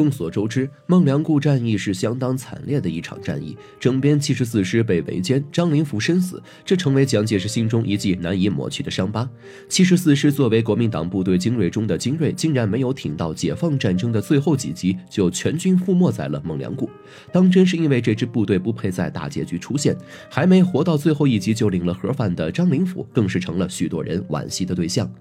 众所周知，孟良崮战役是相当惨烈的一场战役，整编七十四师被围歼，张灵甫身死，这成为蒋介石心中一记难以抹去的伤疤。七十四师作为国民党部队精锐中的精锐，竟然没有挺到解放战争的最后几集，就全军覆没在了孟良崮。当真是因为这支部队不配在大结局出现，还没活到最后一集就领了盒饭的张灵甫，更是成了许多人惋惜的对象。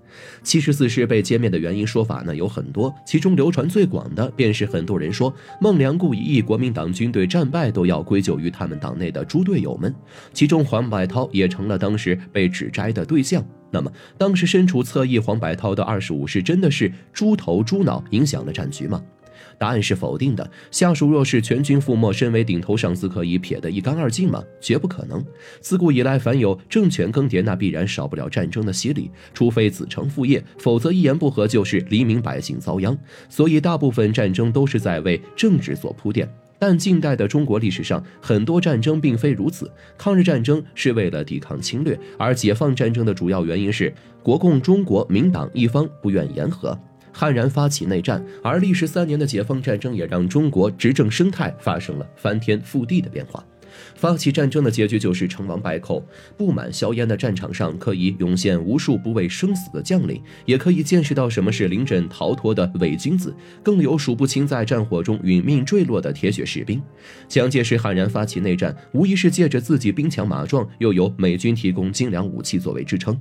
七十四师被歼灭的原因说法呢有很多，其中流传最广的便是。很多人说孟良崮一役国民党军队战败都要归咎于他们党内的猪队友们，其中黄百韬也成了当时被指摘的对象。那么，当时身处侧翼黄百韬的二十五师真的是猪头猪脑影响了战局吗？答案是否定的。下属若是全军覆没，身为顶头上司可以撇得一干二净吗？绝不可能。自古以来，凡有政权更迭，那必然少不了战争的洗礼。除非子承父业，否则一言不合就是黎民百姓遭殃。所以，大部分战争都是在为政治所铺垫。但近代的中国历史上，很多战争并非如此。抗日战争是为了抵抗侵略，而解放战争的主要原因是国共中国民党一方不愿言和。悍然发起内战，而历时三年的解放战争也让中国执政生态发生了翻天覆地的变化。发起战争的结局就是成王败寇，布满硝烟的战场上可以涌现无数不畏生死的将领，也可以见识到什么是临阵逃脱的伪君子，更有数不清在战火中殒命坠落的铁血士兵。蒋介石悍然发起内战，无疑是借着自己兵强马壮，又有美军提供精良武器作为支撑，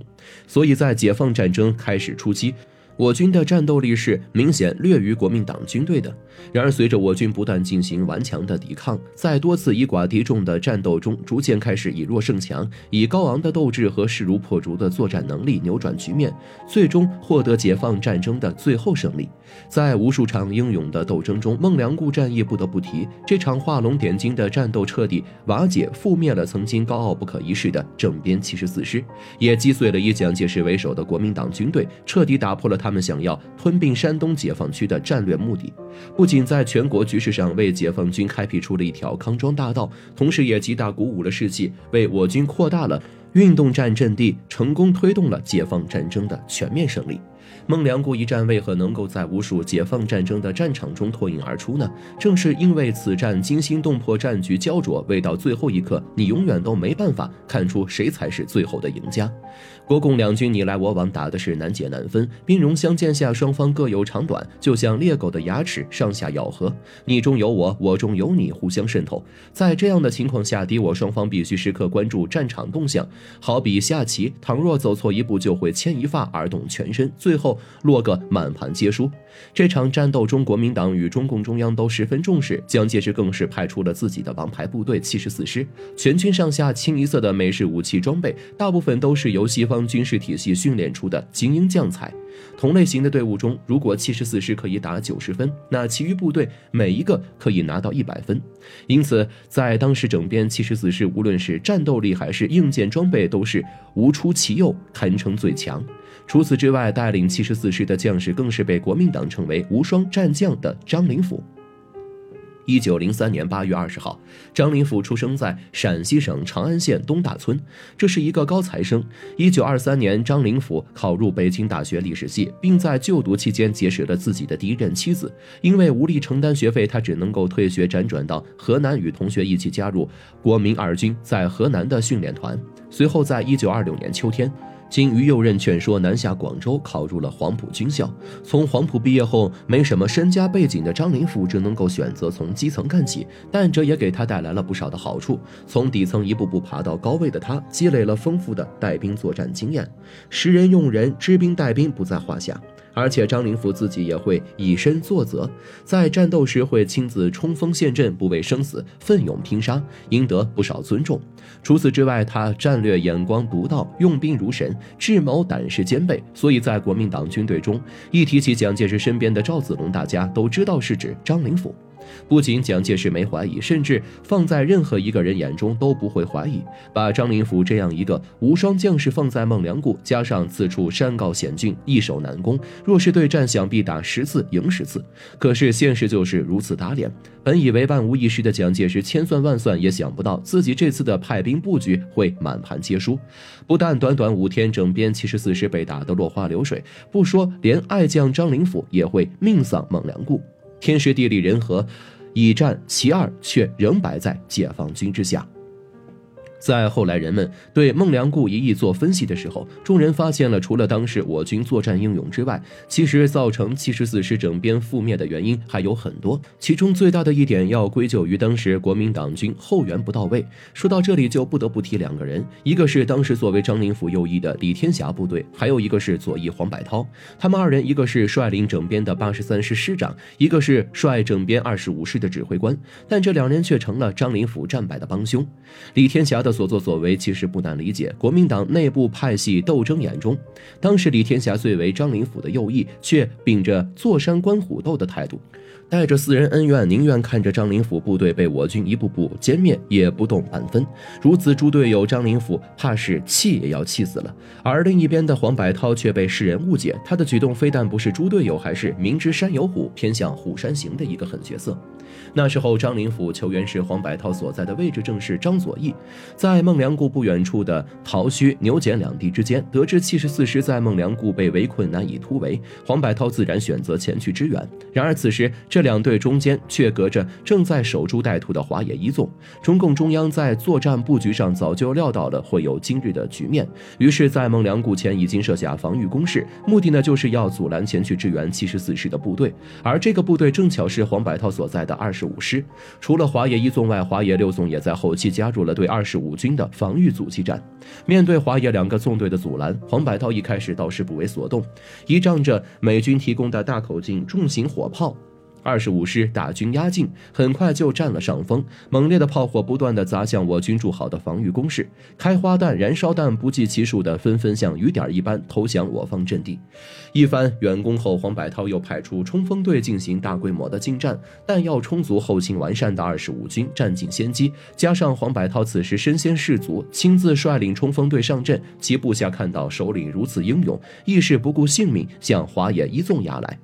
所以在解放战争开始初期。我军的战斗力是明显略于国民党军队的。然而，随着我军不断进行顽强的抵抗，在多次以寡敌众的战斗中，逐渐开始以弱胜强，以高昂的斗志和势如破竹的作战能力扭转局面，最终获得解放战争的最后胜利。在无数场英勇的斗争中，孟良崮战役不得不提。这场画龙点睛的战斗，彻底瓦解、覆灭了曾经高傲不可一世的整编七十四师，也击碎了以蒋介石为首的国民党军队，彻底打破了他他们想要吞并山东解放区的战略目的。不仅在全国局势上为解放军开辟出了一条康庄大道，同时也极大鼓舞了士气，为我军扩大了运动战阵地，成功推动了解放战争的全面胜利。孟良崮一战为何能够在无数解放战争的战场中脱颖而出呢？正是因为此战惊心动魄，战局焦灼，未到最后一刻，你永远都没办法看出谁才是最后的赢家。国共两军你来我往，打的是难解难分，兵戎相见下，双方各有长短，就像猎狗的牙齿上下咬合，你中有我，我中有你，互相渗透。在这样的情况下，敌我双方必须时刻关注战场动向，好比下棋，倘若走错一步，就会牵一发而动全身，最后落个满盘皆输。这场战斗中，国民党与中共中央都十分重视，蒋介石更是派出了自己的王牌部队七十四师，全军上下清一色的美式武器装备，大部分都是由西方。军事体系训练出的精英将才，同类型的队伍中，如果七十四师可以打九十分，那其余部队每一个可以拿到一百分。因此，在当时整编七十四师，无论是战斗力还是硬件装备，都是无出其右，堪称最强。除此之外，带领七十四师的将士更是被国民党称为“无双战将”的张灵甫。一九零三年八月二十号，张灵甫出生在陕西省长安县东大村，这是一个高材生。一九二三年，张灵甫考入北京大学历史系，并在就读期间结识了自己的第一任妻子。因为无力承担学费，他只能够退学，辗转到河南，与同学一起加入国民二军在河南的训练团。随后，在一九二六年秋天。经于右任劝说，南下广州，考入了黄埔军校。从黄埔毕业后，没什么身家背景的张灵甫只能够选择从基层干起，但这也给他带来了不少的好处。从底层一步步爬到高位的他，积累了丰富的带兵作战经验，识人用人、知兵带兵不在话下。而且张灵甫自己也会以身作则，在战斗时会亲自冲锋陷阵，不畏生死，奋勇拼杀，赢得不少尊重。除此之外，他战略眼光独到，用兵如神，智谋胆识兼备，所以在国民党军队中，一提起蒋介石身边的赵子龙，大家都知道是指张灵甫。不仅蒋介石没怀疑，甚至放在任何一个人眼中都不会怀疑。把张灵甫这样一个无双将士放在孟良崮，加上此处山高险峻，易守难攻，若是对战，想必打十次赢十次。可是现实就是如此打脸。本以为万无一失的蒋介石，千算万算也想不到自己这次的派兵布局会满盘皆输。不但短短五天，整编七十四师被打得落花流水，不说连爱将张灵甫也会命丧孟良崮。天时地利人和，以战其二，却仍摆在解放军之下。在后来人们对孟良崮一役做分析的时候，众人发现了除了当时我军作战英勇之外，其实造成七十四师整编覆灭的原因还有很多。其中最大的一点要归咎于当时国民党军后援不到位。说到这里，就不得不提两个人，一个是当时作为张灵甫右翼的李天霞部队，还有一个是左翼黄百韬。他们二人，一个是率领整编的八十三师师长，一个是率整编二十五师的指挥官，但这两人却成了张灵甫战败的帮凶。李天霞的。的所作所为其实不难理解，国民党内部派系斗争严重。当时李天霞虽为张灵甫的右翼，却秉着坐山观虎斗的态度，带着私人恩怨，宁愿看着张灵甫部队被我军一步步歼灭，也不动半分。如此猪队友张灵甫，怕是气也要气死了。而另一边的黄百韬却被世人误解，他的举动非但不是猪队友，还是明知山有虎，偏向虎山行的一个狠角色。那时候，张灵甫求援时，黄百韬所在的位置正是张左翼，在孟良崮不远处的桃墟、牛涧两地之间。得知七十四师在孟良崮被围困，难以突围，黄百韬自然选择前去支援。然而此时，这两队中间却隔着正在守株待兔的华野一纵。中共中央在作战布局上早就料到了会有今日的局面，于是，在孟良崮前已经设下防御工事，目的呢就是要阻拦前去支援七十四师的部队。而这个部队正巧是黄百韬所在的二二十五师，除了华野一纵外，华野六纵也在后期加入了对二十五军的防御阻击战。面对华野两个纵队的阻拦，黄百韬一开始倒是不为所动，依仗着美军提供的大口径重型火炮。二十五师大军压境，很快就占了上风。猛烈的炮火不断的砸向我军筑好的防御工事，开花弹、燃烧弹不计其数的纷纷像雨点一般投向我方阵地。一番远攻后，黄百韬又派出冲锋队进行大规模的进战。弹药充足、后勤完善的二十五军占尽先机，加上黄百韬此时身先士卒，亲自率领冲锋队上阵，其部下看到首领如此英勇，亦是不顾性命向华野一纵压来。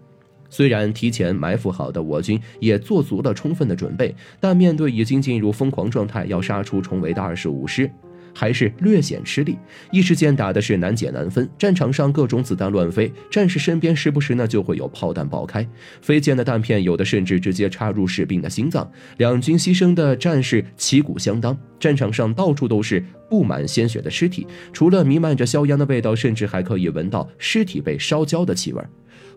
虽然提前埋伏好的我军也做足了充分的准备，但面对已经进入疯狂状态、要杀出重围的二十五师，还是略显吃力。一时间打的是难解难分，战场上各种子弹乱飞，战士身边时不时呢就会有炮弹爆开，飞溅的弹片有的甚至直接插入士兵的心脏。两军牺牲的战士旗鼓相当，战场上到处都是布满鲜血的尸体，除了弥漫着硝烟的味道，甚至还可以闻到尸体被烧焦的气味。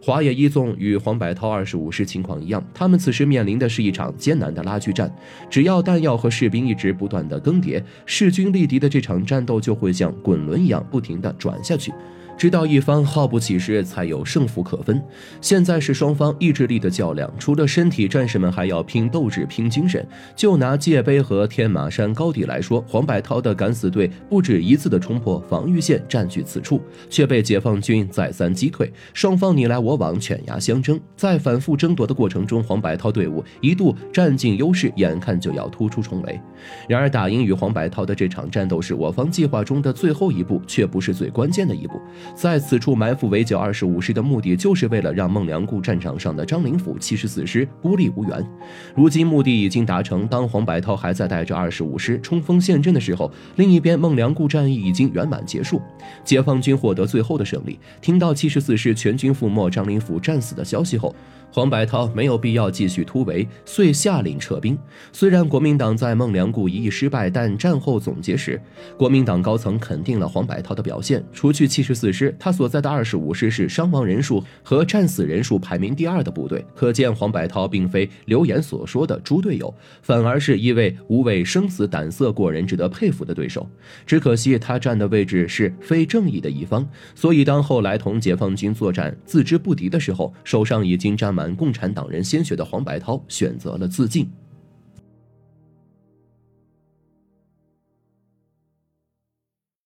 华野一纵与黄百韬二十五师情况一样，他们此时面临的是一场艰难的拉锯战。只要弹药和士兵一直不断的更迭，势均力敌的这场战斗就会像滚轮一样不停的转下去。直到一方耗不起时，才有胜负可分。现在是双方意志力的较量，除了身体，战士们还要拼斗志、拼精神。就拿界碑和天马山高地来说，黄百韬的敢死队不止一次的冲破防御线，占据此处，却被解放军再三击退。双方你来我往，犬牙相争。在反复争夺的过程中，黄百韬队伍一度占尽优势，眼看就要突出重围。然而，打赢与黄百韬的这场战斗是我方计划中的最后一步，却不是最关键的一步。在此处埋伏围剿二十五师的目的，就是为了让孟良崮战场上的张灵甫七十四师孤立无援。如今目的已经达成，当黄百韬还在带着二十五师冲锋陷阵的时候，另一边孟良崮战役已经圆满结束，解放军获得最后的胜利。听到七十四师全军覆没、张灵甫战死的消息后，黄百韬没有必要继续突围，遂下令撤兵。虽然国民党在孟良崮一役失败，但战后总结时，国民党高层肯定了黄百韬的表现。除去七十四师师，他所在的二十五师是伤亡人数和战死人数排名第二的部队。可见黄百韬并非流言所说的猪队友，反而是一位无畏生死、胆色过人、值得佩服的对手。只可惜他站的位置是非正义的一方，所以当后来同解放军作战自知不敌的时候，手上已经沾。满共产党人鲜血的黄百韬选择了自尽。